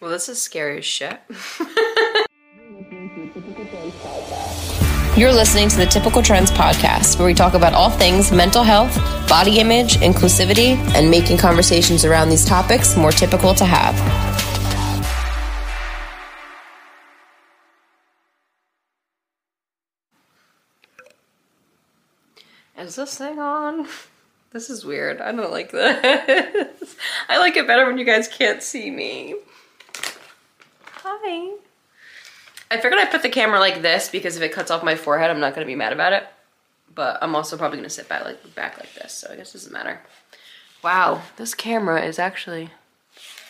Well, this is scary as shit. You're listening to the Typical Trends podcast, where we talk about all things mental health, body image, inclusivity, and making conversations around these topics more typical to have. Is this thing on? This is weird. I don't like this. I like it better when you guys can't see me. I figured I'd put the camera like this because if it cuts off my forehead, I'm not gonna be mad about it. But I'm also probably gonna sit back like back like this, so I guess it doesn't matter. Wow, this camera is actually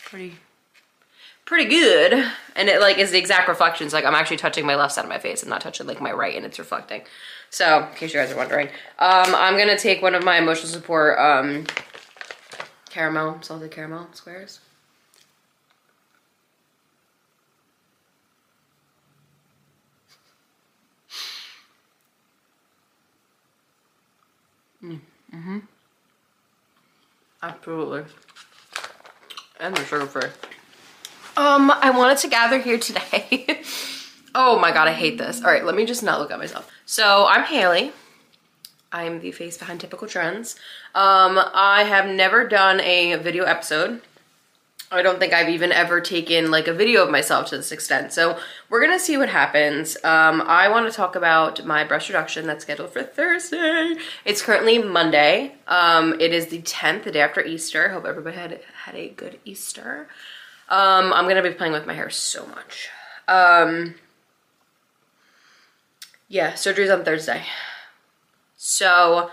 pretty pretty good. And it like is the exact reflections. Like I'm actually touching my left side of my face. I'm not touching like my right and it's reflecting. So in case you guys are wondering, um, I'm gonna take one of my emotional support um, caramel, salted caramel squares. Mm-hmm. Absolutely. And they're sugar free. Um, I wanted to gather here today. oh my god, I hate this. All right, let me just not look at myself. So I'm Haley. I'm the face behind Typical Trends. Um, I have never done a video episode. I don't think I've even ever taken like a video of myself to this extent. So we're gonna see what happens. Um, I wanna talk about my breast reduction that's scheduled for Thursday. It's currently Monday. Um, it is the 10th, the day after Easter. Hope everybody had, had a good Easter. Um, I'm gonna be playing with my hair so much. Um, yeah, surgery's on Thursday. So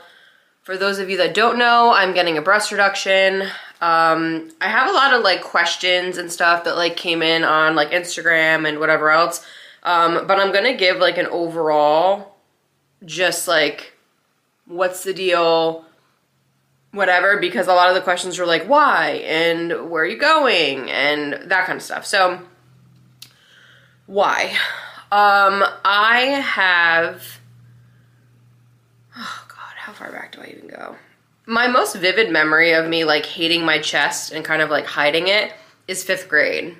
for those of you that don't know, I'm getting a breast reduction. Um, I have a lot of like questions and stuff that like came in on like Instagram and whatever else. Um, but I'm gonna give like an overall, just like, what's the deal, whatever, because a lot of the questions were like, why, and where are you going, and that kind of stuff. So, why? Um, I have, oh God, how far back do I even go? My most vivid memory of me like hating my chest and kind of like hiding it is fifth grade.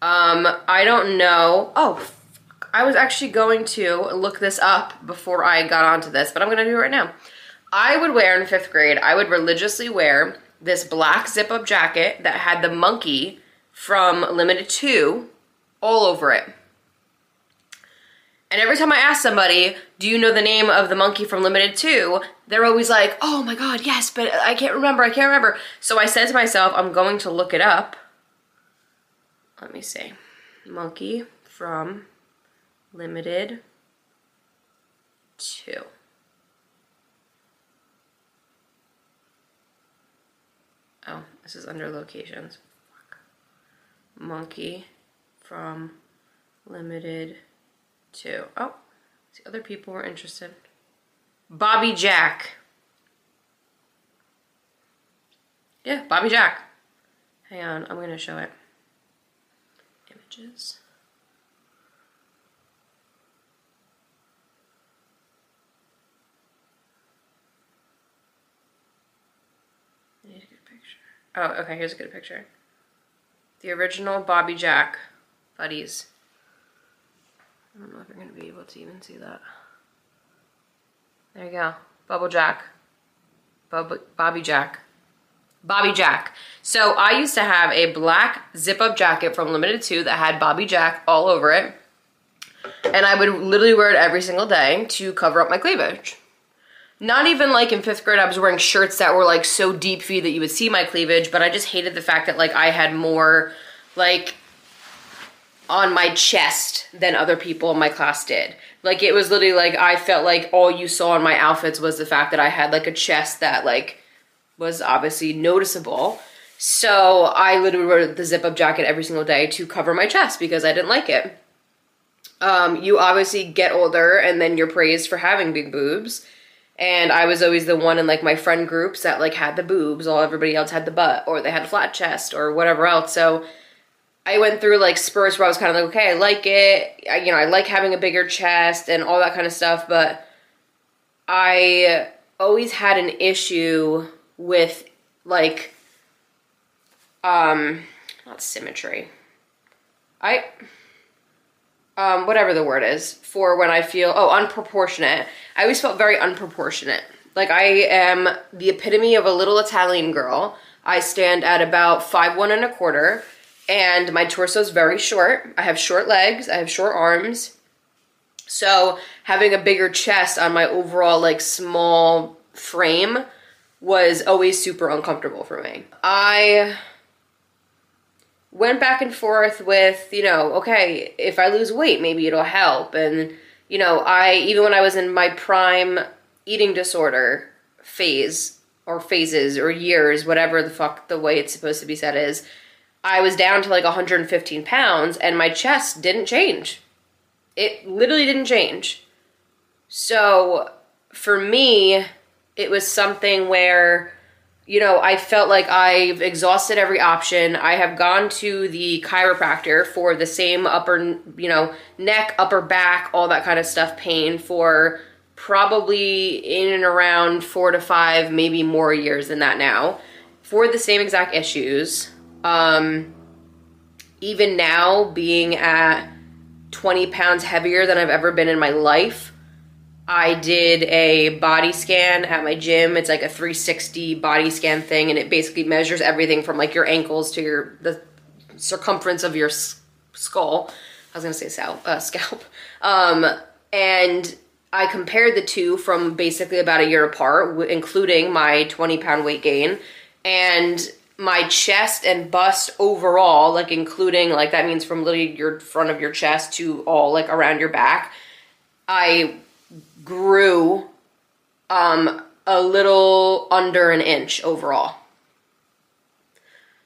Um, I don't know. Oh. I was actually going to look this up before I got onto this, but I'm gonna do it right now. I would wear in fifth grade, I would religiously wear this black zip up jacket that had the monkey from Limited 2 all over it. And every time I ask somebody, do you know the name of the monkey from Limited 2? They're always like, oh my god, yes, but I can't remember, I can't remember. So I said to myself, I'm going to look it up. Let me see. Monkey from Limited 2. Oh, this is under locations. Monkey from Limited to, oh, see other people were interested. Bobby Jack. Yeah, Bobby Jack. Hang on, I'm gonna show it. Images. Need a good picture. Oh, okay, here's a good picture. The original Bobby Jack buddies. I don't know if you're going to be able to even see that. There you go. Bubble Jack. Bub Bobby Jack. Bobby Jack. So I used to have a black zip-up jacket from Limited 2 that had Bobby Jack all over it. And I would literally wear it every single day to cover up my cleavage. Not even like in fifth grade, I was wearing shirts that were like so deep V that you would see my cleavage, but I just hated the fact that like I had more like on my chest than other people in my class did. Like it was literally like I felt like all you saw in my outfits was the fact that I had like a chest that like was obviously noticeable. So I literally wore the zip up jacket every single day to cover my chest because I didn't like it. Um, you obviously get older and then you're praised for having big boobs. And I was always the one in like my friend groups that like had the boobs, all everybody else had the butt, or they had a flat chest, or whatever else. So I went through like spurts where I was kind of like, okay, I like it. I, you know, I like having a bigger chest and all that kind of stuff, but I always had an issue with like, um, not symmetry. I um whatever the word is for when I feel oh unproportionate. I always felt very unproportionate. Like I am the epitome of a little Italian girl. I stand at about five one and a quarter, and my torso is very short. I have short legs. I have short arms. So having a bigger chest on my overall like small frame was always super uncomfortable for me. I went back and forth with, you know, okay, if I lose weight, maybe it'll help. And, you know, I, even when I was in my prime eating disorder phase or phases or years, whatever the fuck the way it's supposed to be said is, I was down to like 115 pounds and my chest didn't change. It literally didn't change. So for me, it was something where, you know, I felt like I've exhausted every option. I have gone to the chiropractor for the same upper, you know, neck, upper back, all that kind of stuff pain for probably in and around four to five, maybe more years than that now, for the same exact issues. Um, even now, being at 20 pounds heavier than I've ever been in my life, I did a body scan at my gym. It's like a 360 body scan thing, and it basically measures everything from like your ankles to your the circumference of your skull. I was gonna say scalp, uh, scalp. Um, and I compared the two from basically about a year apart, including my 20 pound weight gain, and my chest and bust overall, like including like that means from literally your front of your chest to all like around your back. I grew um a little under an inch overall.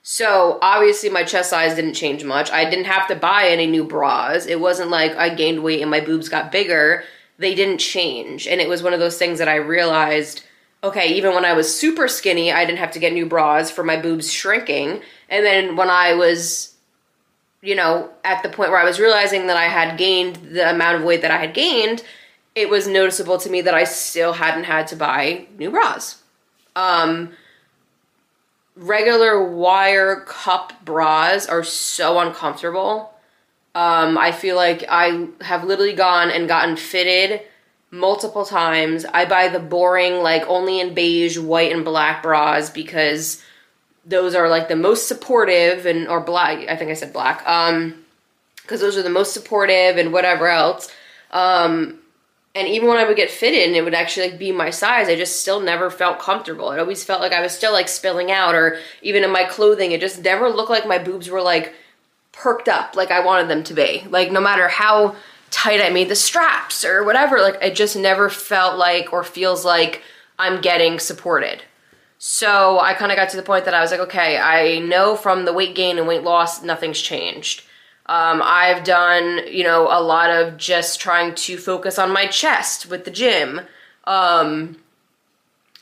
So obviously my chest size didn't change much. I didn't have to buy any new bras. It wasn't like I gained weight and my boobs got bigger they didn't change. And it was one of those things that I realized okay, even when I was super skinny, I didn't have to get new bras for my boobs shrinking. And then when I was, you know, at the point where I was realizing that I had gained the amount of weight that I had gained, it was noticeable to me that I still hadn't had to buy new bras. Um, regular wire cup bras are so uncomfortable um, I feel like I have literally gone and gotten fitted multiple times. I buy the boring, like only in beige, white, and black bras because those are like the most supportive and or black. I think I said black. Um, because those are the most supportive and whatever else. Um, and even when I would get fitted and it would actually like be my size, I just still never felt comfortable. It always felt like I was still like spilling out, or even in my clothing, it just never looked like my boobs were like perked up like I wanted them to be. Like no matter how tight I made the straps or whatever, like it just never felt like or feels like I'm getting supported. So I kind of got to the point that I was like, okay, I know from the weight gain and weight loss, nothing's changed. Um, I've done, you know, a lot of just trying to focus on my chest with the gym. Um,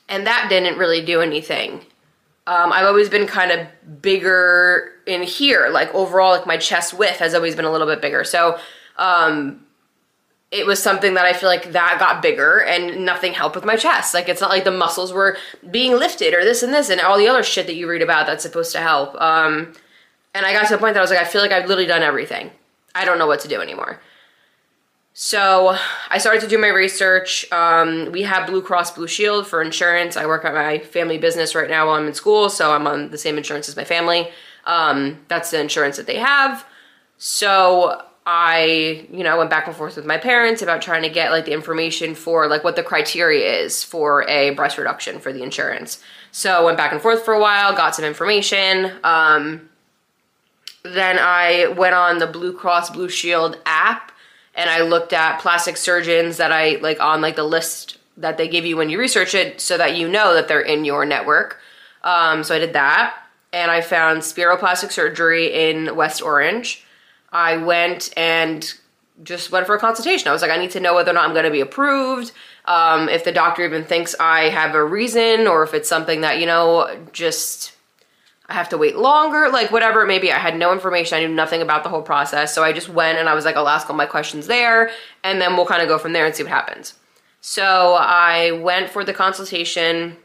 and that didn't really do anything. Um, I've always been kind of bigger in here, like overall, like my chest width has always been a little bit bigger. So, um, it was something that I feel like that got bigger and nothing helped with my chest. Like it's not like the muscles were being lifted or this and this and all the other shit that you read about that's supposed to help. Um, and I got to the point that I was like, I feel like I've literally done everything. I don't know what to do anymore. So I started to do my research. Um, we have Blue Cross Blue Shield for insurance. I work at my family business right now while I'm in school, so I'm on the same insurance as my family. Um, that's the insurance that they have. So I, you know, went back and forth with my parents about trying to get like the information for like what the criteria is for a breast reduction for the insurance. So went back and forth for a while, got some information. Um, then I went on the Blue Cross Blue Shield app and I looked at plastic surgeons that I like on like the list that they give you when you research it so that you know that they're in your network. Um, so I did that and I found Spiroplastic Surgery in West Orange. I went and just went for a consultation. I was like, I need to know whether or not I'm going to be approved. Um, if the doctor even thinks I have a reason, or if it's something that, you know, just I have to wait longer, like whatever it may be. I had no information. I knew nothing about the whole process. So I just went and I was like, I'll ask all my questions there and then we'll kind of go from there and see what happens. So I went for the consultation.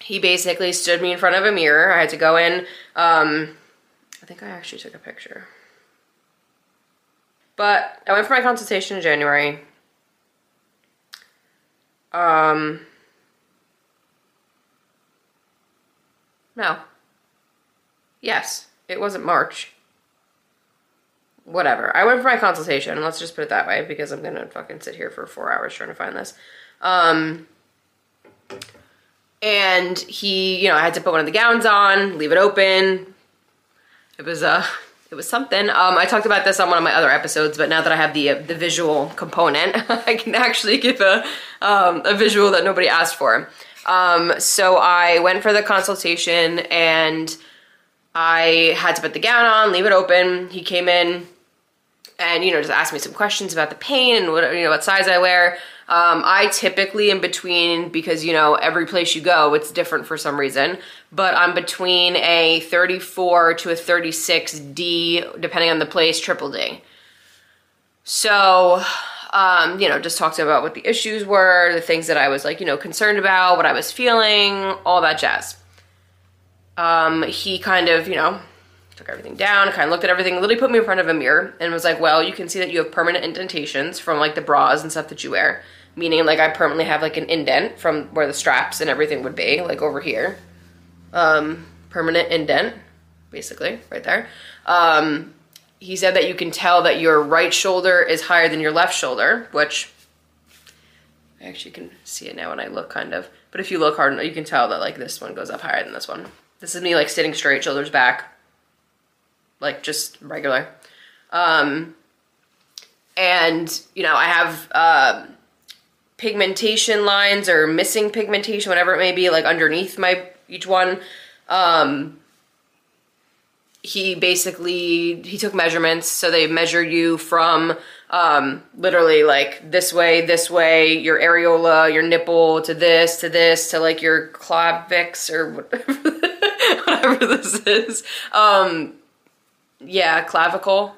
He basically stood me in front of a mirror. I had to go in. Um, I think I actually took a picture. But I went for my consultation in January. Um, no. Yes, it wasn't March. Whatever. I went for my consultation. Let's just put it that way because I'm gonna fucking sit here for four hours trying to find this. Um, and he, you know, I had to put one of the gowns on, leave it open. It was uh it was something. Um, I talked about this on one of my other episodes, but now that I have the uh, the visual component, I can actually give a um, a visual that nobody asked for. Um, so I went for the consultation and I had to put the gown on, leave it open. He came in and you know just asked me some questions about the pain and what you know what size I wear. Um, I typically in between because you know every place you go it's different for some reason, but I'm between a 34 to a 36D depending on the place, triple D. So, um, you know, just talked about what the issues were, the things that I was like, you know, concerned about, what I was feeling, all that jazz. Um, he kind of, you know, took everything down, kind of looked at everything, literally put me in front of a mirror and was like, well, you can see that you have permanent indentations from like the bras and stuff that you wear. Meaning like I permanently have like an indent from where the straps and everything would be, like over here. Um, permanent indent, basically, right there. Um, he said that you can tell that your right shoulder is higher than your left shoulder, which I actually can see it now when I look kind of. But if you look hard enough, you can tell that like this one goes up higher than this one. This is me like sitting straight, shoulders back, like just regular. Um, and you know, I have uh, pigmentation lines or missing pigmentation, whatever it may be, like underneath my each one. Um, he basically he took measurements, so they measure you from um, literally like this way, this way, your areola, your nipple to this, to this, to like your clavix or whatever, whatever this is. Um, yeah, clavicle,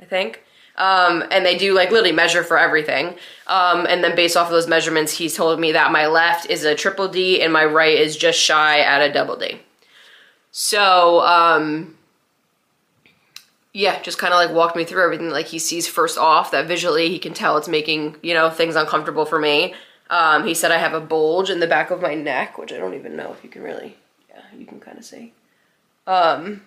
I think. Um, and they do like literally measure for everything. Um, and then based off of those measurements, he's told me that my left is a triple D and my right is just shy at a double D. So, um, yeah, just kind of like walked me through everything. Like he sees first off that visually he can tell it's making, you know, things uncomfortable for me. Um, he said I have a bulge in the back of my neck, which I don't even know if you can really, yeah, you can kind of see. Um,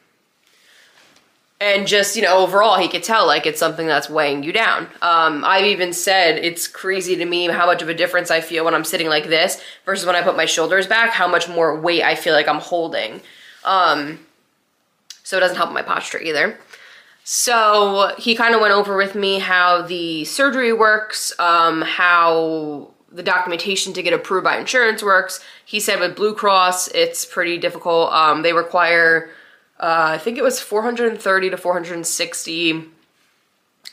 and just you know overall he could tell like it's something that's weighing you down. Um, i've even said it's crazy to me how much of a difference i feel when i'm sitting like this versus when i put my shoulders back how much more weight i feel like i'm holding. Um, so it doesn't help my posture either. So he kind of went over with me how the surgery works um, how the documentation to get approved by insurance works. He said with blue cross it's pretty difficult. Um, they require uh, I think it was 430 to 460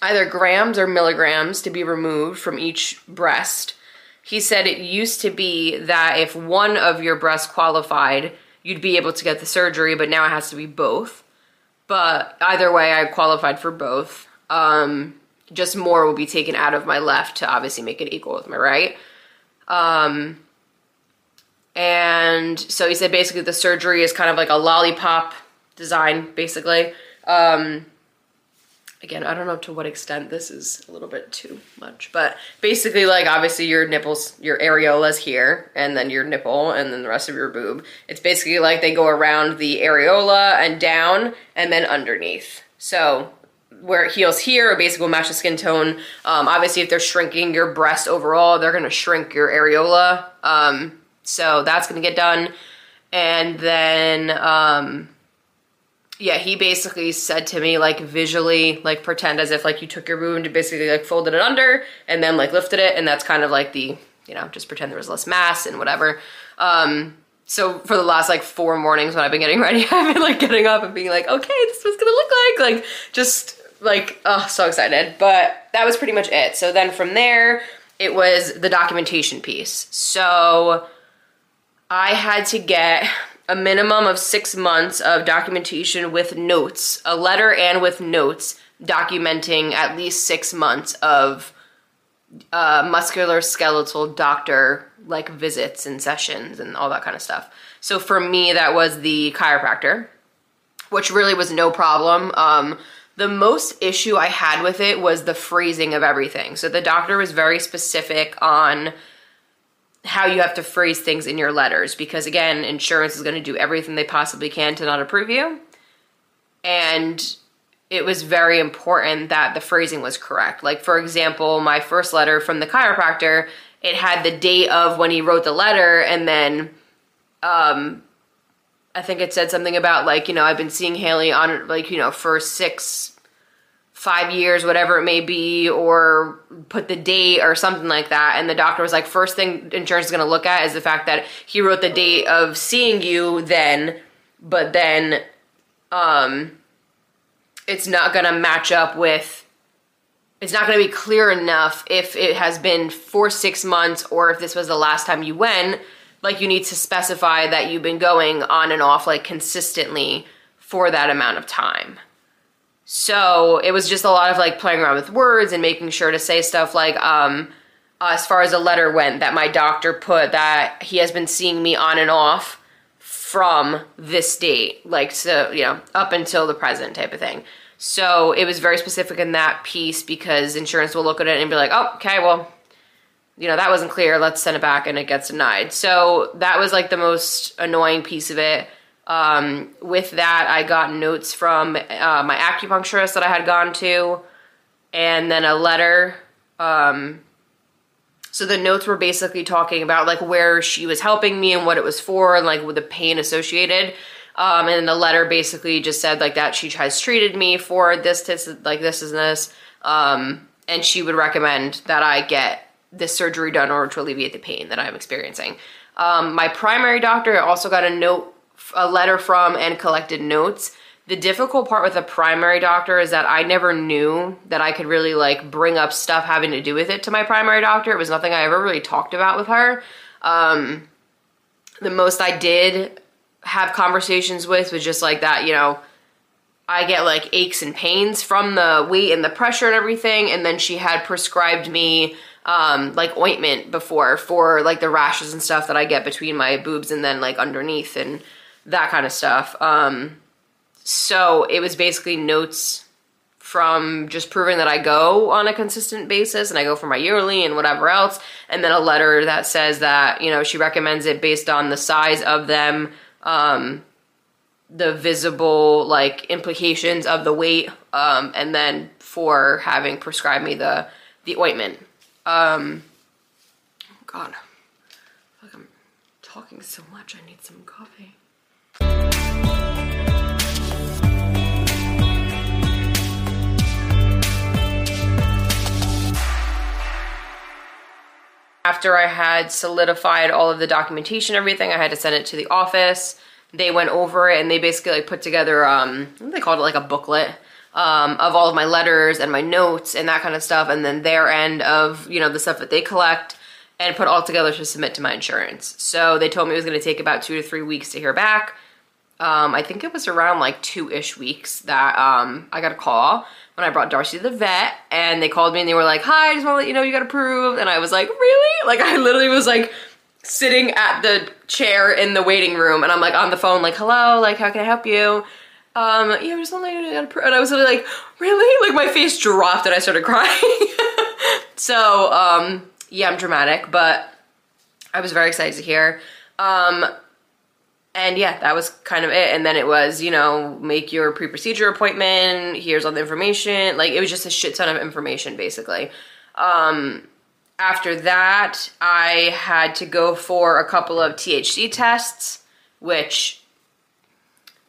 either grams or milligrams to be removed from each breast. He said it used to be that if one of your breasts qualified, you'd be able to get the surgery, but now it has to be both. But either way, I qualified for both. Um, just more will be taken out of my left to obviously make it equal with my right. Um, and so he said basically the surgery is kind of like a lollipop design, basically. Um, again, I don't know to what extent this is a little bit too much, but basically like obviously your nipples, your areolas here, and then your nipple, and then the rest of your boob. It's basically like they go around the areola and down, and then underneath. So where it heals here it basically will match the skin tone. Um, obviously if they're shrinking your breast overall, they're gonna shrink your areola. Um, so that's gonna get done. And then, um, yeah, he basically said to me like visually, like pretend as if like you took your wound and basically like folded it under and then like lifted it, and that's kind of like the you know just pretend there was less mass and whatever. Um, so for the last like four mornings when I've been getting ready, I've been like getting up and being like, okay, this it's gonna look like, like just like oh so excited. But that was pretty much it. So then from there, it was the documentation piece. So I had to get a minimum of six months of documentation with notes, a letter and with notes documenting at least six months of uh, muscular skeletal doctor like visits and sessions and all that kind of stuff. So for me, that was the chiropractor, which really was no problem. Um, The most issue I had with it was the phrasing of everything. So the doctor was very specific on how you have to phrase things in your letters because again, insurance is going to do everything they possibly can to not approve you. And it was very important that the phrasing was correct. Like for example, my first letter from the chiropractor, it had the date of when he wrote the letter and then um I think it said something about like, you know, I've been seeing Haley on like, you know, for 6 five years, whatever it may be, or put the date or something like that. And the doctor was like, first thing insurance is going to look at is the fact that he wrote the date of seeing you then, but then um, it's not going to match up with, it's not going to be clear enough if it has been for six months or if this was the last time you went. Like, you need to specify that you've been going on and off, like, consistently for that amount of time. So it was just a lot of like playing around with words and making sure to say stuff like, um, uh, as far as a letter went, that my doctor put that he has been seeing me on and off from this date, like, so, you know, up until the present type of thing. So it was very specific in that piece because insurance will look at it and be like, oh, okay, well, you know, that wasn't clear. Let's send it back and it gets denied. So that was like the most annoying piece of it. Um, with that, I got notes from uh, my acupuncturist that I had gone to, and then a letter. Um, so the notes were basically talking about like where she was helping me and what it was for, and like with the pain associated. Um, and the letter basically just said like that she has treated me for this, this, like this is this, um, and she would recommend that I get this surgery done in order to alleviate the pain that I'm experiencing. Um, my primary doctor also got a note a letter from and collected notes. The difficult part with a primary doctor is that I never knew that I could really like bring up stuff having to do with it to my primary doctor. It was nothing I ever really talked about with her. Um, the most I did have conversations with was just like that, you know, I get like aches and pains from the weight and the pressure and everything. And then she had prescribed me um, like ointment before for like the rashes and stuff that I get between my boobs and then like underneath. And that kind of stuff. Um, so it was basically notes from just proving that I go on a consistent basis and I go for my yearly and whatever else. And then a letter that says that, you know, she recommends it based on the size of them, um, the visible like implications of the weight, um, and then for having prescribed me the, the ointment. Um, God, I'm talking so much. I need some After I had solidified all of the documentation, everything, I had to send it to the office. They went over it and they basically like put together, um, they called it like a booklet um, of all of my letters and my notes and that kind of stuff. And then their end of, you know, the stuff that they collect and put all together to submit to my insurance. So they told me it was going to take about two to three weeks to hear back. Um, I think it was around like two-ish weeks that um, I got a call when I brought Darcy to the vet and they called me and they were like, hi, I just want to let you know you got approved. And I was like, really? Like I literally was like sitting at the chair in the waiting room and I'm like on the phone like, hello, like how can I help you? Um, yeah, I just want to let you know you got approved. And I was really like, really? Like my face dropped and I started crying. so, um, yeah, I'm dramatic, but I was very excited to hear. Um, and yeah, that was kind of it. And then it was, you know, make your pre-procedure appointment. Here's all the information. Like it was just a shit ton of information, basically. Um, after that, I had to go for a couple of THC tests, which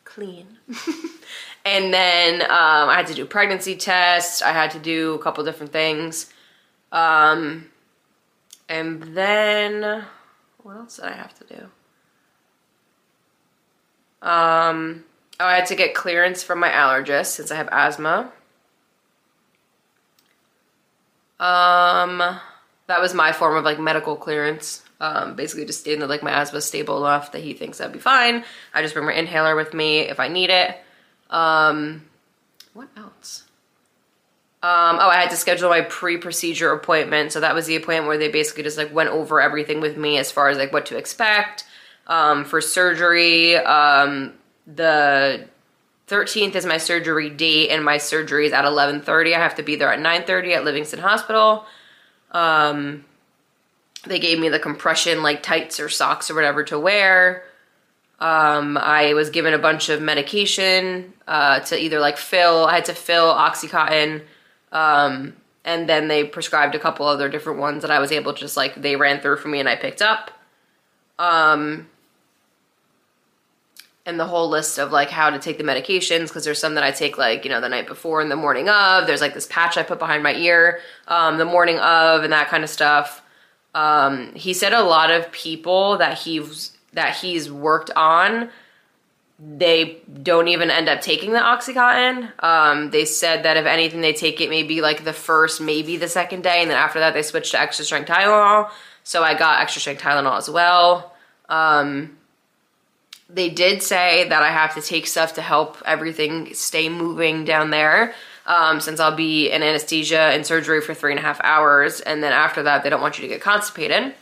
clean. and then um, I had to do pregnancy tests. I had to do a couple different things. Um, and then what else did I have to do? Um, oh, I had to get clearance from my allergist since I have asthma. Um, that was my form of like medical clearance. Um, basically just stating that like my asthma is stable enough that he thinks that'd be fine. I just bring my inhaler with me if I need it. Um, what else? Um, oh, I had to schedule my pre-procedure appointment. So that was the appointment where they basically just like went over everything with me as far as like what to expect, um, for surgery, um, the 13th is my surgery date, and my surgery is at 11:30. I have to be there at 9:30 at Livingston Hospital. Um, they gave me the compression like tights or socks or whatever to wear. Um, I was given a bunch of medication uh, to either like fill. I had to fill OxyContin, um, and then they prescribed a couple other different ones that I was able to just like they ran through for me and I picked up. Um, and the whole list of like how to take the medications because there's some that I take like you know the night before and the morning of. There's like this patch I put behind my ear um, the morning of and that kind of stuff. Um, he said a lot of people that he's that he's worked on they don't even end up taking the oxycontin um, they said that if anything they take it maybe like the first maybe the second day and then after that they switch to extra strength tylenol so i got extra strength tylenol as well um, they did say that i have to take stuff to help everything stay moving down there um, since I'll be in anesthesia and surgery for three and a half hours. And then after that, they don't want you to get constipated.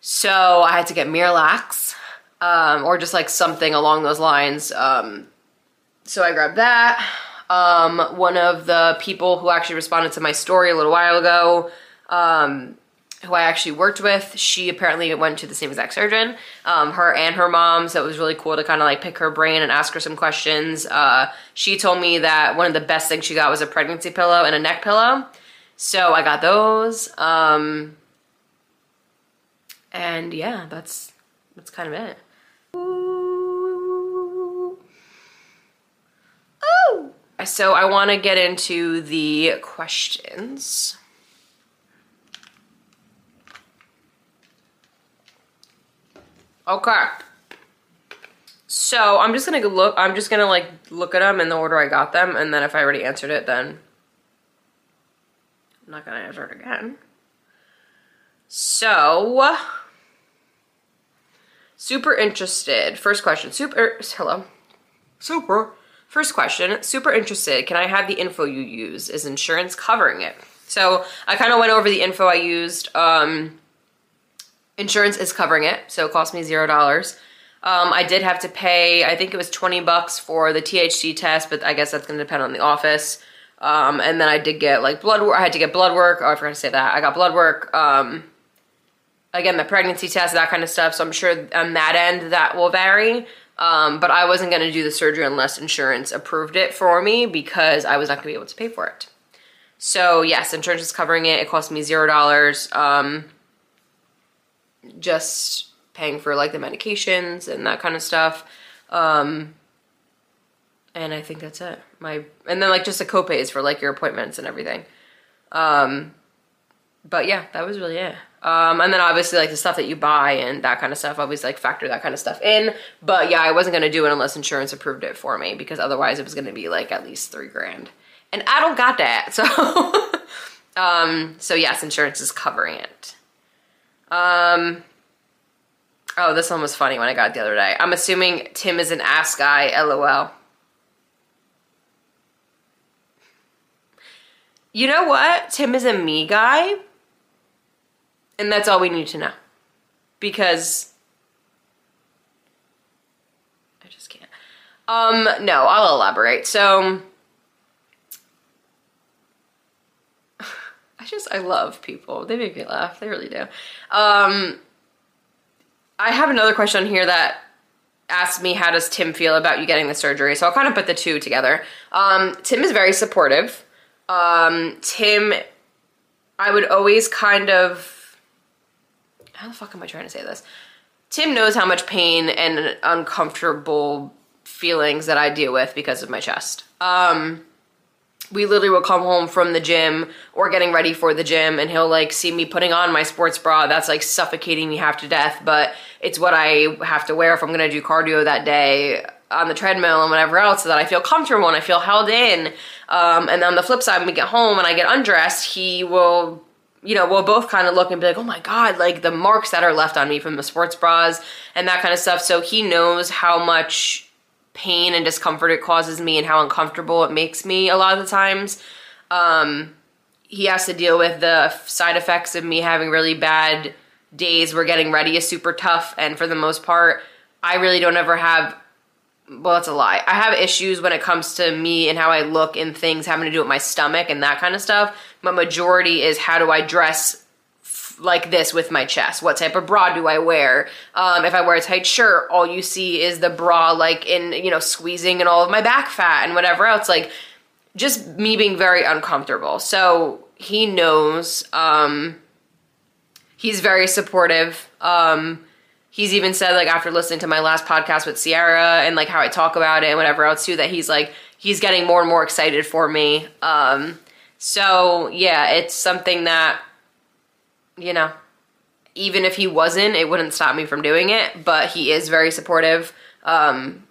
So I had to get Miralax um, or just like something along those lines. Um, so I grabbed that. Um, one of the people who actually responded to my story a little while ago um, who I actually worked with, she apparently went to the same exact surgeon, um, her and her mom. So it was really cool to kind of like pick her brain and ask her some questions. Uh, she told me that one of the best things she got was a pregnancy pillow and a neck pillow. So I got those. Um, and yeah, that's that's kind of it. Ooh. Ooh. So I want to get into the questions. Okay. So I'm just gonna look, I'm just gonna like look at them in the order I got them, and then if I already answered it, then I'm not gonna answer it again. So, super interested. First question, super, hello. Super. First question, super interested. Can I have the info you use? Is insurance covering it? So I kind of went over the info I used. Um, Insurance is covering it, so it cost me zero dollars. Um, I did have to pay, I think it was 20 bucks for the THC test, but I guess that's gonna depend on the office. Um, and then I did get like blood work, I had to get blood work. Oh, I forgot to say that. I got blood work. Um, again, the pregnancy test, that kind of stuff. So I'm sure on that end that will vary. Um, but I wasn't gonna do the surgery unless insurance approved it for me because I was not gonna be able to pay for it. So yes, insurance is covering it. It cost me zero dollars. Um, just paying for like the medications and that kind of stuff. Um, and I think that's it. My and then like just the copays for like your appointments and everything. Um, but yeah, that was really it. Um, and then obviously like the stuff that you buy and that kind of stuff, always like factor that kind of stuff in. But yeah, I wasn't gonna do it unless insurance approved it for me because otherwise it was gonna be like at least three grand. And I don't got that, so um, so yes, insurance is covering it. Um, oh, this one was funny when I got it the other day. I'm assuming Tim is an ass guy, lol. You know what? Tim is a me guy. And that's all we need to know. Because I just can't. Um, no, I'll elaborate. So I just I love people. They make me laugh. They really do. Um I have another question here that asked me how does Tim feel about you getting the surgery. So I'll kind of put the two together. Um, Tim is very supportive. Um, Tim, I would always kind of, how the fuck am I trying to say this? Tim knows how much pain and uncomfortable feelings that I deal with because of my chest. Um, we literally will come home from the gym or getting ready for the gym and he'll like see me putting on my sports bra that's like suffocating me half to death but it's what i have to wear if i'm gonna do cardio that day on the treadmill and whatever else so that i feel comfortable and i feel held in um, and then on the flip side when we get home and i get undressed he will you know, we'll both kind of look and be like, oh my God, like the marks that are left on me from the sports bras and that kind of stuff. So he knows how much pain and discomfort it causes me and how uncomfortable it makes me a lot of the times. Um, he has to deal with the side effects of me having really bad days where getting ready is super tough. And for the most part, I really don't ever have well, that's a lie. I have issues when it comes to me and how I look and things having to do with my stomach and that kind of stuff. But majority is how do I dress like this with my chest? What type of bra do I wear? Um, if I wear a tight shirt, all you see is the bra, like in, you know, squeezing and all of my back fat and whatever else. Like, just me being very uncomfortable. So he knows. Um, he's very supportive. Um, he's even said like after listening to my last podcast with Sierra and like how I talk about it and whatever else too that he's like he's getting more and more excited for me. Um, so yeah, it's something that you know, even if he wasn't, it wouldn't stop me from doing it. But he is very supportive. Um,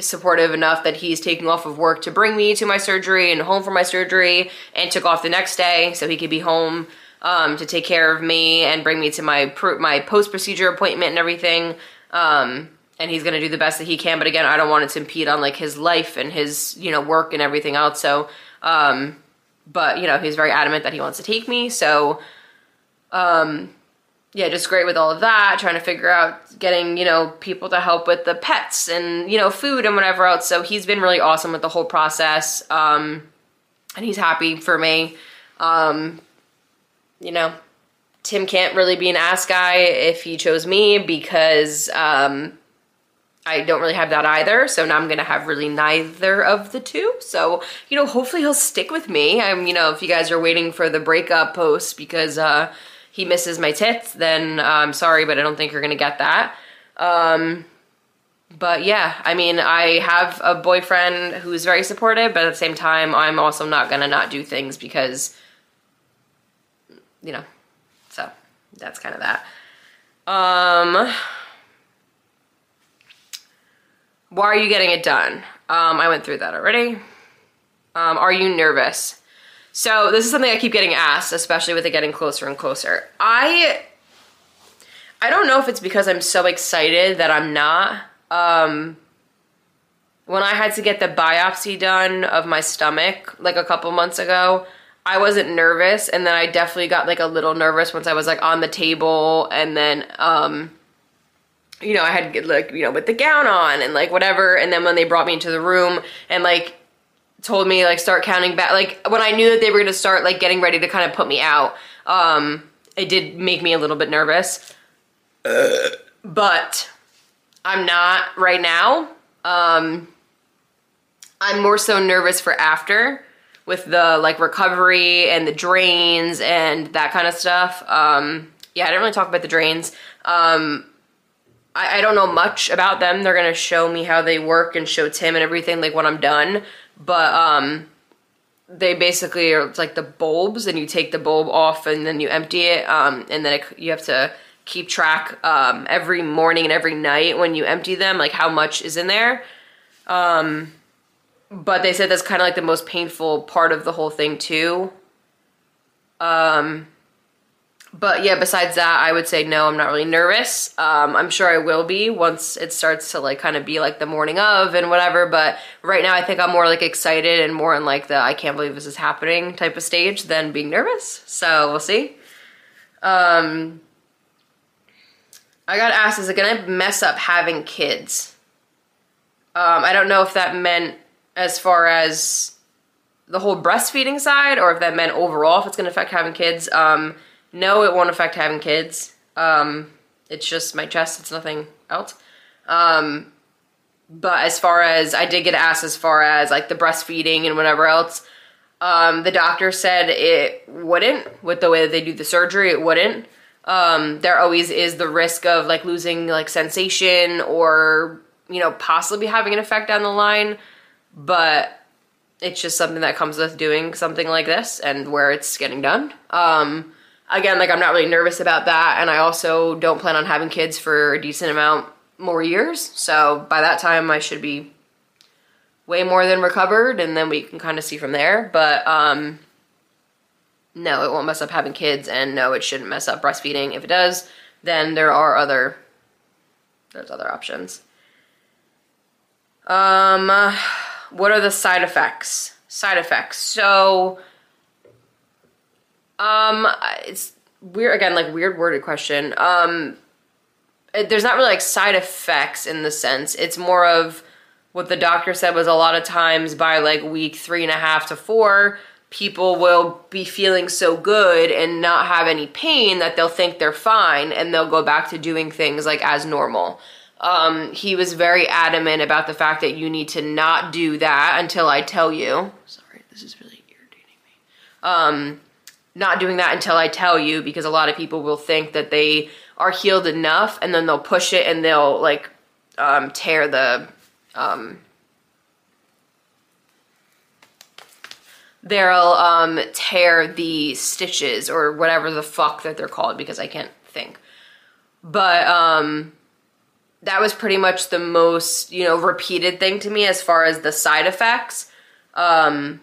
supportive enough that he's taking off of work to bring me to my surgery and home for my surgery and took off the next day so he could be home um, to take care of me and bring me to my my post procedure appointment and everything. Um, and he's gonna do the best that he can. But again, I don't want it to impede on like his life and his you know work and everything else. So, um, but you know he's very adamant that he wants to take me. So, um, yeah, just great with all of that. Trying to figure out getting you know people to help with the pets and you know food and whatever else. So he's been really awesome with the whole process. Um, and he's happy for me. Um, you know, Tim can't really be an ass guy if he chose me because um, I don't really have that either. So now I'm gonna have really neither of the two. So you know, hopefully he'll stick with me. I'm, you know, if you guys are waiting for the breakup post because uh, he misses my tits, then I'm sorry, but I don't think you're gonna get that. Um, but yeah, I mean, I have a boyfriend who's very supportive, but at the same time, I'm also not gonna not do things because you know, so that's kind of that. Um, why are you getting it done? Um, I went through that already. Um, are you nervous? So this is something I keep getting asked, especially with it getting closer and closer. I I don't know if it's because I'm so excited that I'm not. Um, when I had to get the biopsy done of my stomach like a couple months ago, I wasn't nervous and then I definitely got like a little nervous once I was like on the table and then um you know, I had like, you know, with the gown on and like whatever and then when they brought me into the room and like told me like start counting back like when I knew that they were going to start like getting ready to kind of put me out, um it did make me a little bit nervous. But I'm not right now. Um I'm more so nervous for after with the like recovery and the drains and that kind of stuff. Um, yeah, I didn't really talk about the drains. Um, I, I don't know much about them. They're gonna show me how they work and show Tim and everything like when I'm done. But um, they basically are like the bulbs, and you take the bulb off and then you empty it, um, and then it, you have to keep track um, every morning and every night when you empty them, like how much is in there. Um, but they said that's kind of like the most painful part of the whole thing too. Um, but yeah, besides that, I would say no, I'm not really nervous. Um, I'm sure I will be once it starts to like kind of be like the morning of and whatever. But right now, I think I'm more like excited and more in like the I can't believe this is happening type of stage than being nervous. So we'll see. Um, I got asked, is it gonna mess up having kids? Um, I don't know if that meant as far as the whole breastfeeding side or if that meant overall if it's to affect having kids. Um, no, it won't affect having kids. Um, it's just my chest, it's nothing else. Um, but as far as I did get asked as far as like the breastfeeding and whatever else, um, the doctor said it wouldn't with the way that they do the surgery, it wouldn't. Um, there always is the risk of like losing like sensation or, you know, possibly having an effect down the line but it's just something that comes with doing something like this and where it's getting done. Um, again, like I'm not really nervous about that, and I also don't plan on having kids for a decent amount more years. So by that time, I should be way more than recovered, and then we can kind of see from there. But um, no, it won't mess up having kids, and no, it shouldn't mess up breastfeeding. If it does, then there are other there's other options. Um what are the side effects? Side effects. So, um, it's weird, again, like weird worded question. Um, it, there's not really like side effects in the sense. It's more of, what the doctor said was a lot of times by like week three and a half to four, people will be feeling so good and not have any pain that they'll think they're fine and they'll go back to doing things like as normal. Um, he was very adamant about the fact that you need to not do that until I tell you. Sorry, this is really irritating me. Um, not doing that until I tell you because a lot of people will think that they are healed enough and then they'll push it and they'll like um, tear the um, they'll um, tear the stitches or whatever the fuck that they're called because I can't think. But um, that was pretty much the most you know repeated thing to me as far as the side effects. Um,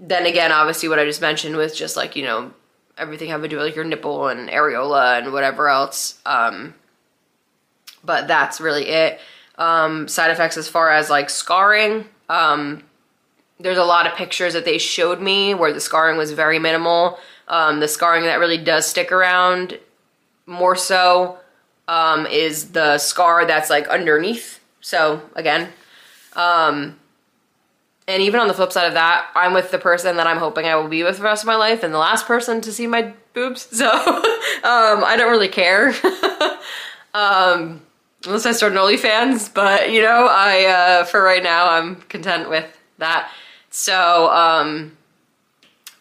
then again, obviously, what I just mentioned was just like you know everything having to do with like your nipple and areola and whatever else. Um, but that's really it. Um, side effects as far as like scarring. Um, there's a lot of pictures that they showed me where the scarring was very minimal. Um, the scarring that really does stick around more so um, is the scar that's like underneath. So again, um, and even on the flip side of that, I'm with the person that I'm hoping I will be with the rest of my life and the last person to see my boobs. So um, I don't really care. um, unless I start an OnlyFans, but you know, I, uh, for right now, I'm content with that. So, um,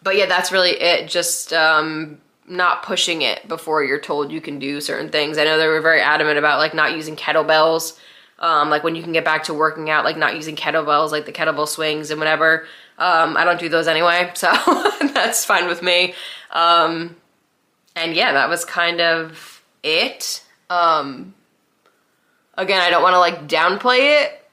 but yeah, that's really it. Just, um, not pushing it before you're told you can do certain things. I know they were very adamant about like not using kettlebells um, like when you can get back to working out, like not using kettlebells, like the kettlebell swings and whatever. Um, I don't do those anyway, so that's fine with me. Um, and yeah, that was kind of it. Um, again, I don't want to like downplay it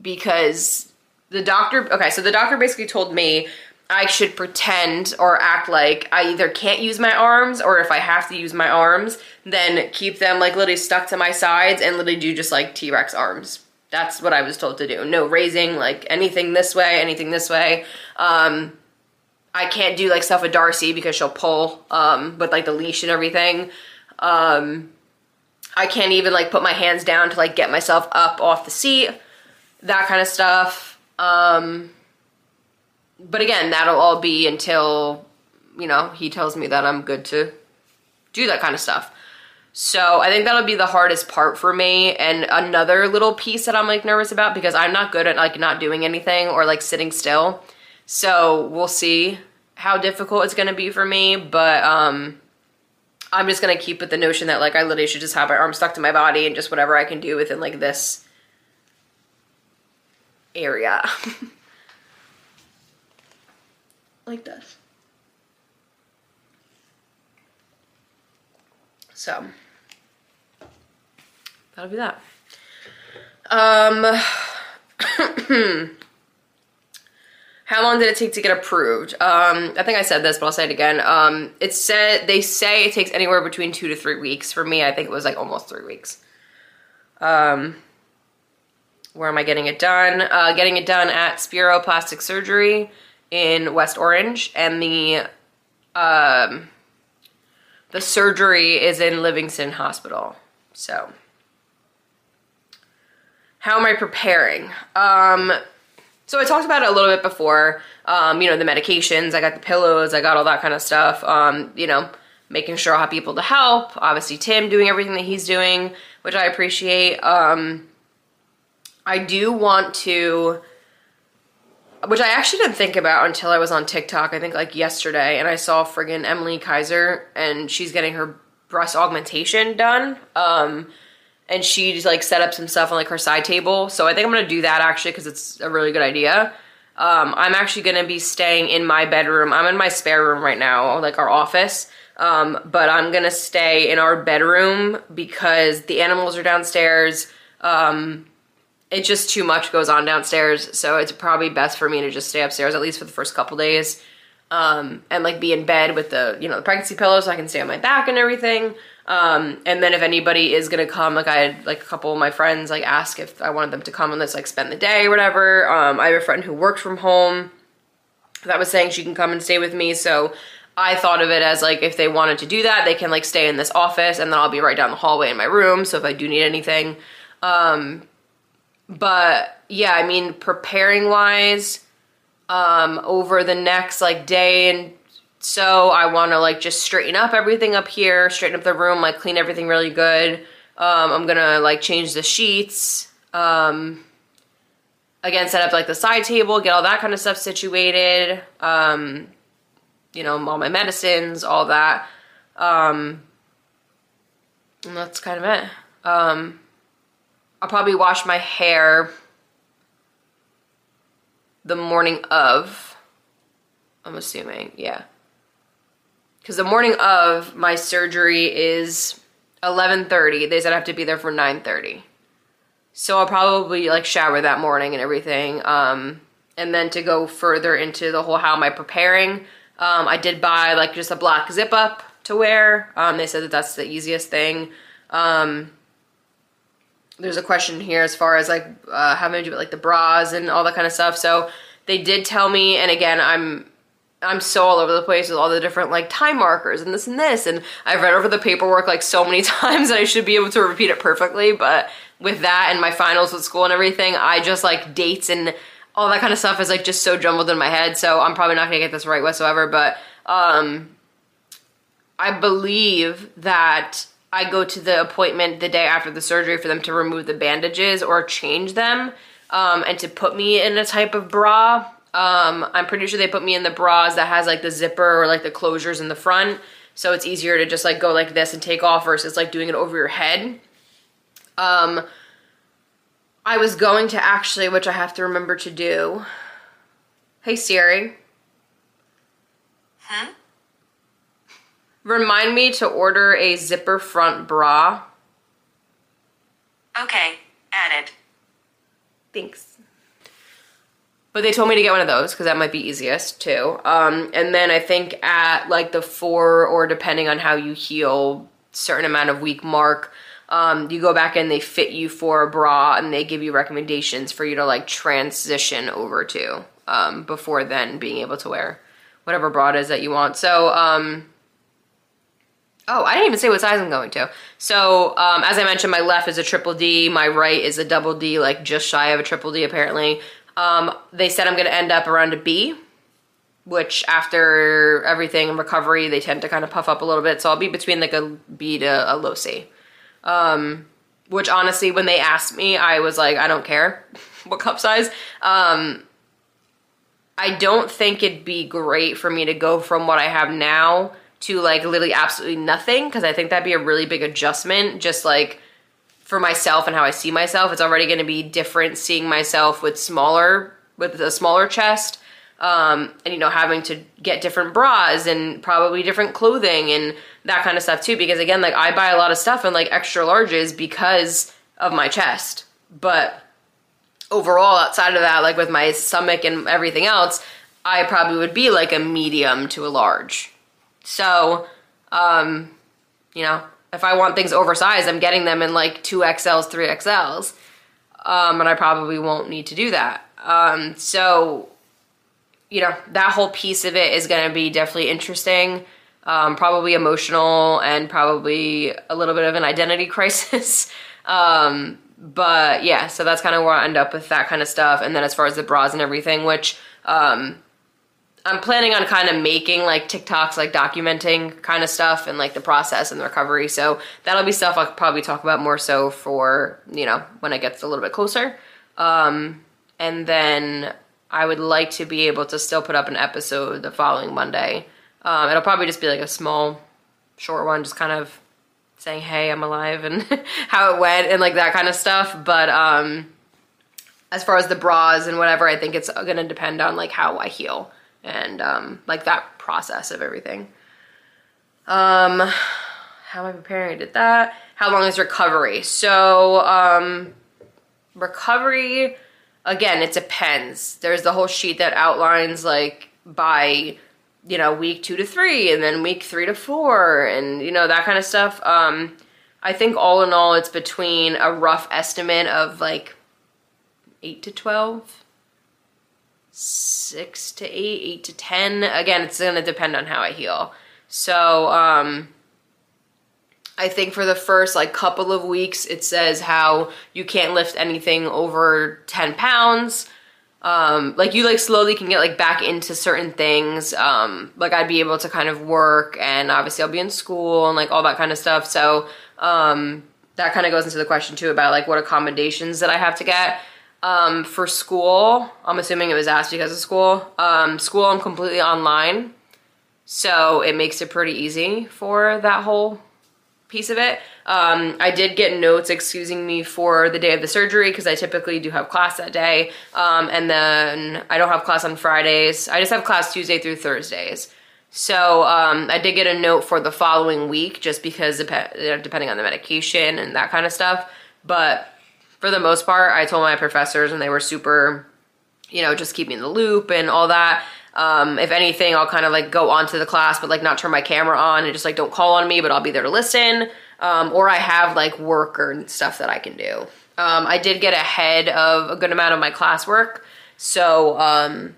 because the doctor, okay, so the doctor basically told me I should pretend or act like I either can't use my arms or if I have to use my arms, then keep them like literally stuck to my sides and literally do just like T-Rex arms. That's what I was told to do. No raising, like anything this way, anything this way. Um, I can't do like stuff with Darcy because she'll pull, um, with like the leash and everything. Um, I can't even like put my hands down to like get myself up off the seat, that kind of stuff. Um, but again, that'll all be until, you know, he tells me that I'm good to do that kind of stuff. So I think that'll be the hardest part for me. And another little piece that I'm like nervous about because I'm not good at like not doing anything or like sitting still. So we'll see how difficult it's gonna be for me. But um I'm just gonna keep with the notion that like I literally should just have my arm stuck to my body and just whatever I can do within like this area. like this. So that'll be that. Um, how long did it take to get approved? Um, I think I said this, but I'll say it again. Um, it said they say it takes anywhere between two to three weeks. For me, I think it was like almost three weeks. Um, where am I getting it done? Uh, getting it done at Spiro Plastic Surgery in West Orange, and the um, the surgery is in Livingston Hospital. So, how am I preparing? Um, so I talked about it a little bit before. Um, you know, the medications. I got the pillows. I got all that kind of stuff. Um, you know, making sure I have people to help. Obviously, Tim doing everything that he's doing, which I appreciate. Um, I do want to which I actually didn't think about until I was on TikTok, I think like yesterday, and I saw friggin' Emily Kaiser, and she's getting her breast augmentation done. Um, and she like set up some stuff on like her side table. So I think I'm gonna do that actually because it's a really good idea. Um, I'm actually gonna be staying in my bedroom. I'm in my spare room right now, like our office. Um, but I'm gonna stay in our bedroom because the animals are downstairs. Um, it's just too much goes on downstairs. So it's probably best for me to just stay upstairs at least for the first couple days. Um, and like be in bed with the, you know, the pregnancy pillow so I can stay on my back and everything. Um, and then if anybody is gonna come, like I had like a couple of my friends like ask if I wanted them to come and let's like spend the day or whatever. Um, I have a friend who worked from home that was saying she can come and stay with me. So I thought of it as like if they wanted to do that, they can like stay in this office and then I'll be right down the hallway in my room. So if I do need anything, um, but yeah, I mean, preparing wise, um, over the next like day and so I want to like just straighten up everything up here, straighten up the room, like clean everything really good. Um, I'm gonna like change the sheets. Um, again, set up like the side table, get all that kind of stuff situated. Um, you know, all my medicines, all that. Um, and that's kind of it. Um, I'll probably wash my hair the morning of. I'm assuming, yeah. Because the morning of my surgery is 11:30. They said I have to be there for 9:30. So I'll probably like shower that morning and everything. Um, and then to go further into the whole how am I preparing, um, I did buy like just a black zip up to wear. Um, they said that that's the easiest thing. Um, there's a question here as far as like uh, having to do like the bras and all that kind of stuff. So they did tell me, and again, I'm I'm so all over the place with all the different like time markers and this and this, and I've read over the paperwork like so many times that I should be able to repeat it perfectly. But with that and my finals with school and everything, I just like dates and all that kind of stuff is like just so jumbled in my head. So I'm probably not gonna get this right whatsoever. But um, I believe that I go to the appointment the day after the surgery for them to remove the bandages or change them um, and to put me in a type of bra. Um, I'm pretty sure they put me in the bras that has like the zipper or like the closures in the front. So it's easier to just like go like this and take off versus like doing it over your head. Um, I was going to actually, which I have to remember to do. Hey Siri. Huh? Remind me to order a zipper front bra. Okay, added. Thanks. But they told me to get one of those because that might be easiest too. Um, and then I think at like the four or depending on how you heal, certain amount of week mark, um, you go back and they fit you for a bra and they give you recommendations for you to like transition over to um, before then being able to wear whatever bra it is that you want. So, um, Oh, I didn't even say what size I'm going to. So, um, as I mentioned, my left is a triple D, my right is a double D, like just shy of a triple D apparently. Um, they said I'm going to end up around a B, which after everything and recovery, they tend to kind of puff up a little bit. So I'll be between like a B to a low C. Um, which honestly, when they asked me, I was like, I don't care what cup size. Um, I don't think it'd be great for me to go from what I have now to like literally absolutely nothing because I think that'd be a really big adjustment just like for myself and how I see myself. It's already going to be different seeing myself with smaller with a smaller chest um, and you know having to get different bras and probably different clothing and that kind of stuff too because again like I buy a lot of stuff in like extra larges because of my chest but overall outside of that like with my stomach and everything else I probably would be like a medium to a large so, um, you know, if I want things oversized, I'm getting them in like 2XLs, 3XLs. Um, and I probably won't need to do that. Um, so, you know, that whole piece of it is going to be definitely interesting, um, probably emotional, and probably a little bit of an identity crisis. um, but yeah, so that's kind of where I end up with that kind of stuff. And then as far as the bras and everything, which um, I'm planning on kind of making like TikToks, like documenting kind of stuff and like the process and the recovery. So that'll be stuff I'll probably talk about more so for, you know, when it gets a little bit closer. Um, and then I would like to be able to still put up an episode the following Monday. Um, it'll probably just be like a small, short one, just kind of saying, hey, I'm alive and how it went and like that kind of stuff. But um, as far as the bras and whatever, I think it's going to depend on like how I heal and um, like that process of everything. Um, how am I preparing? I did that. How long is recovery? So, um, recovery, again, it depends. There's the whole sheet that outlines like by, you know, week two to three and then week three to four and, you know, that kind of stuff. Um, I think all in all, it's between a rough estimate of like eight to 12 six to eight, eight to ten. Again, it's gonna depend on how I heal. So, um, I think for the first like couple of weeks, it says how you can't lift anything over 10 pounds. Um, like you like slowly can get like back into certain things. Um, like I'd be able to kind of work and obviously I'll be in school and like all that kind of stuff. So, um, that kind of goes into the question too about like what accommodations that I have to get. Um, for school, I'm assuming it was asked because of school. Um, school, I'm completely online. So it makes it pretty easy for that whole piece of it. Um, I did get notes excusing me for the day of the surgery because I typically do have class that day. Um, and then I don't have class on Fridays. I just have class Tuesday through Thursdays. So um, I did get a note for the following week just because depending on the medication and that kind of stuff. But for the most part, I told my professors and they were super, you know, just keep me in the loop and all that. Um, if anything, I'll kind of like go onto the class, but like not turn my camera on and just like don't call on me, but I'll be there to listen. Um, or I have like work or stuff that I can do. Um, I did get ahead of a good amount of my classwork, so um,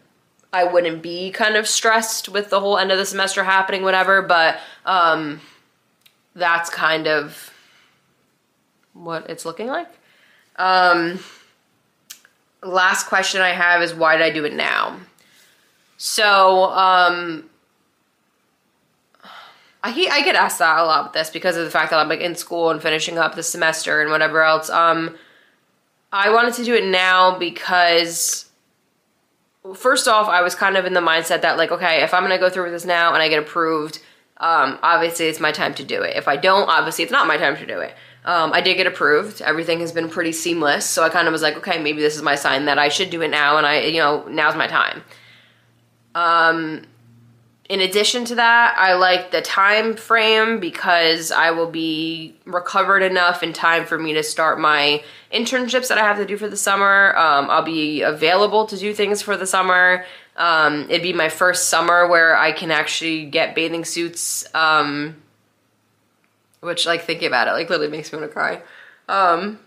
I wouldn't be kind of stressed with the whole end of the semester happening, whatever. But um, that's kind of what it's looking like. Um, last question I have is why did I do it now? So, um, I, I get asked that a lot with this because of the fact that I'm like in school and finishing up the semester and whatever else. Um, I wanted to do it now because first off, I was kind of in the mindset that like, okay, if I'm gonna go through with this now and I get approved, um, obviously it's my time to do it. If I don't, obviously it's not my time to do it. Um, I did get approved. Everything has been pretty seamless. So I kind of was like, okay, maybe this is my sign that I should do it now and I, you know, now's my time. Um, in addition to that, I like the time frame because I will be recovered enough in time for me to start my internships that I have to do for the summer. Um, I'll be available to do things for the summer. Um, it'd be my first summer where I can actually get bathing suits, um, which, like, thinking about it, like, literally makes me want to cry. Um,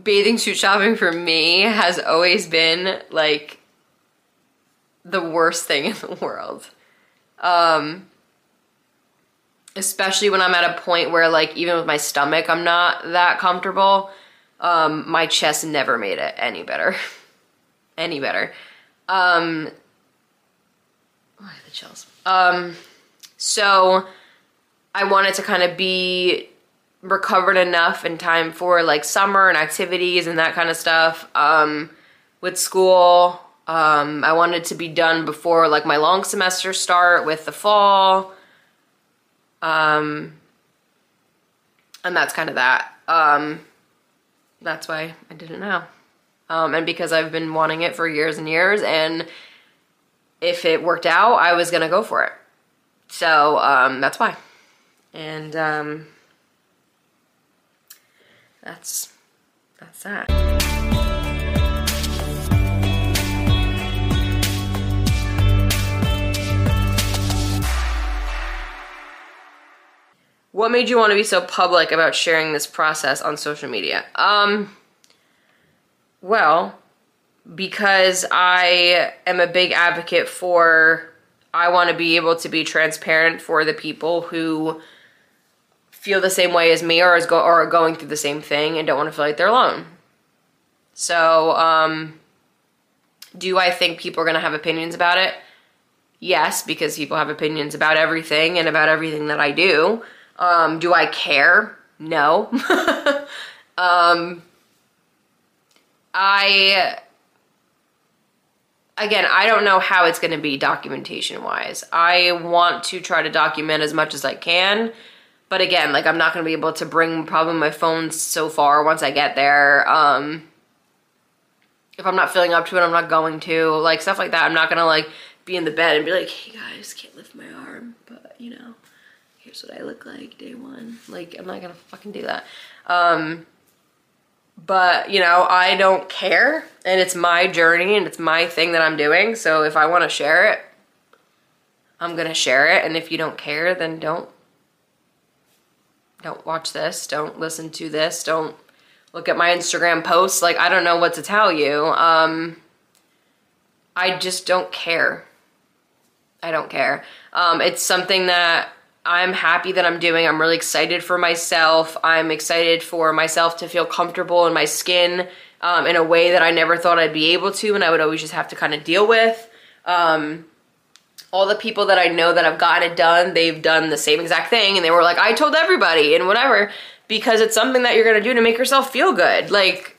bathing suit shopping for me has always been like the worst thing in the world. Um, especially when I'm at a point where like even with my stomach I'm not that comfortable. Um, my chest never made it any better. any better. Um, oh, the chills. Um, so I wanted to kind of be recovered enough in time for like summer and activities and that kind of stuff. Um, with school, um, I wanted to be done before like my long semester start with the fall. Um, and that's kind of that. Um, that's why I did it now. Um, and because I've been wanting it for years and years, and if it worked out, I was gonna go for it. So um, that's why. And um, that's that's that. What made you want to be so public about sharing this process on social media? Um, well, because I am a big advocate for, I want to be able to be transparent for the people who feel the same way as me or is go or are going through the same thing and don't want to feel like they're alone. So, um, do I think people are going to have opinions about it? Yes, because people have opinions about everything and about everything that I do. Um, do I care? No. um, I again, I don't know how it's going to be documentation wise. I want to try to document as much as I can but again, like I'm not gonna be able to bring probably my phone so far once I get there. Um, if I'm not feeling up to it, I'm not going to. Like stuff like that. I'm not gonna like be in the bed and be like, hey guys, can't lift my arm, but you know, here's what I look like day one. Like I'm not gonna fucking do that. Um, but you know, I don't care and it's my journey and it's my thing that I'm doing. So if I wanna share it, I'm gonna share it. And if you don't care, then don't don't watch this, don't listen to this, don't look at my Instagram posts. Like, I don't know what to tell you. Um, I just don't care. I don't care. Um, it's something that I'm happy that I'm doing. I'm really excited for myself. I'm excited for myself to feel comfortable in my skin um, in a way that I never thought I'd be able to, and I would always just have to kind of deal with. Um, all the people that I know that have gotten it done, they've done the same exact thing, and they were like, I told everybody, and whatever, because it's something that you're gonna do to make yourself feel good. Like,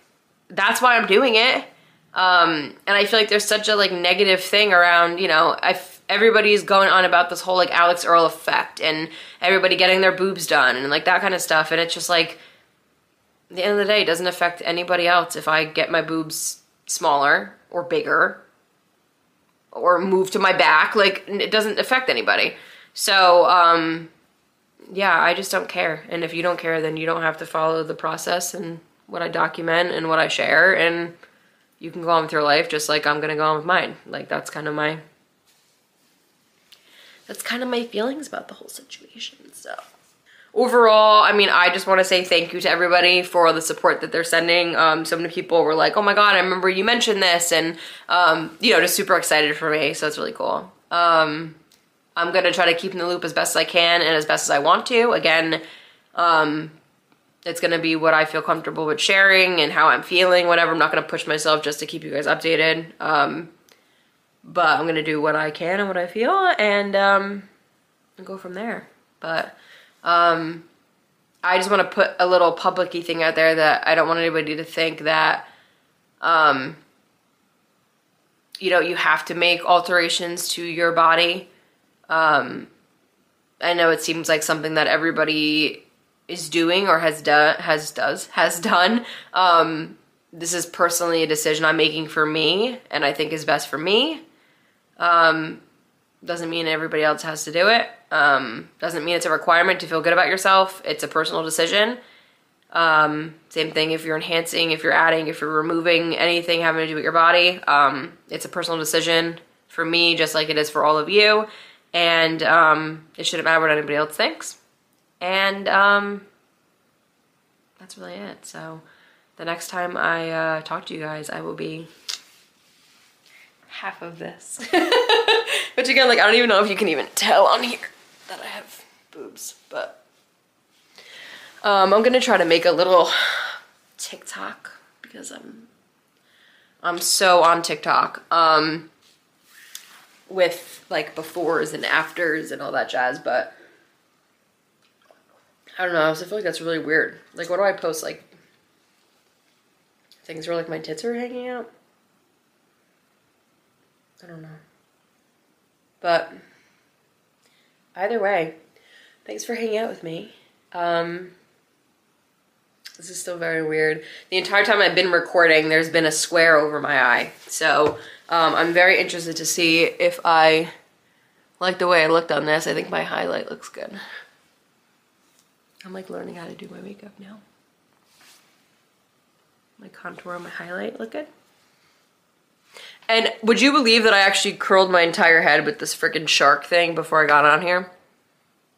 that's why I'm doing it. Um, and I feel like there's such a like negative thing around, you know, I everybody's going on about this whole like Alix Earle effect and everybody getting their boobs done and like that kind of stuff. And it's just like, the end of the day, it doesn't affect anybody else if I get my boobs smaller or bigger or move to my back. Like, it doesn't affect anybody. So, um, yeah, I just don't care. And if you don't care, then you don't have to follow the process and what I document and what I share. And you can go on with your life just like I'm going to go on with mine. Like, that's kind of my that's kind of my feelings about the whole situation. So overall, I mean, I just want to say thank you to everybody for the support that they're sending. Um, so many people were like, oh my God, I remember you mentioned this. And, um, you know, just super excited for me. So it's really cool. Um, I'm going to try to keep in the loop as best as I can and as best as I want to. Again, um, it's going to be what I feel comfortable with sharing and how I'm feeling, whatever. I'm not going to push myself just to keep you guys updated. But I'm gonna do what I can and what I feel and um, go from there. But um, I just want to put a little publicy thing out there that I don't want anybody to think that um, you know you have to make alterations to your body. Um, I know it seems like something that everybody is doing or has done has does has done. Um, this is personally a decision I'm making for me and I think is best for me. Um, doesn't mean everybody else has to do it. Um, doesn't mean it's a requirement to feel good about yourself. It's a personal decision. Um, same thing if you're enhancing, if you're adding, if you're removing anything having to do with your body. Um, it's a personal decision for me, just like it is for all of you. And um, it shouldn't matter what anybody else thinks. And um, that's really it. So the next time I uh, talk to you guys, I will be half of this. Which again, like, I don't even know if you can even tell on here that I have boobs, but um, I'm gonna try to make a little TikTok because I'm I'm so on TikTok um, with like befores and afters and all that jazz, but I don't know. I also feel like that's really weird. Like, what do I post? Like things where like my tits are hanging out. I don't know. But either way, thanks for hanging out with me. Um, this is still very weird. The entire time I've been recording, there's been a square over my eye. So um, I'm very interested to see if I like the way I looked on this. I think my highlight looks good. I'm like learning how to do my makeup now. My contour and my highlight look good. And would you believe that I actually curled my entire head with this freaking shark thing before I got on here?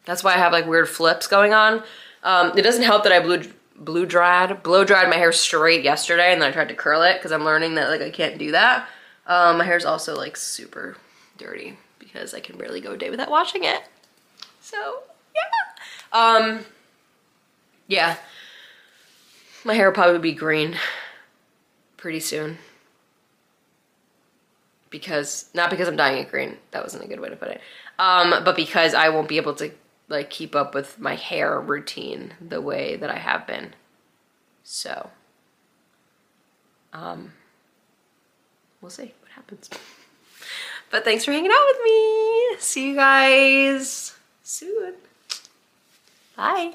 That's why I have like weird flips going on. Um, it doesn't help that I blew, dried, blow dried my hair straight yesterday and then I tried to curl it because I'm learning that like I can't do that. Um, my hair's also like super dirty because I can barely go a day without washing it. So yeah. Um, yeah. My hair will probably be green pretty soon because not because I'm dying it green. That wasn't a good way to put it. Um, but because I won't be able to like keep up with my hair routine the way that I have been. So, um, we'll see what happens. but thanks for hanging out with me. See you guys soon. Bye.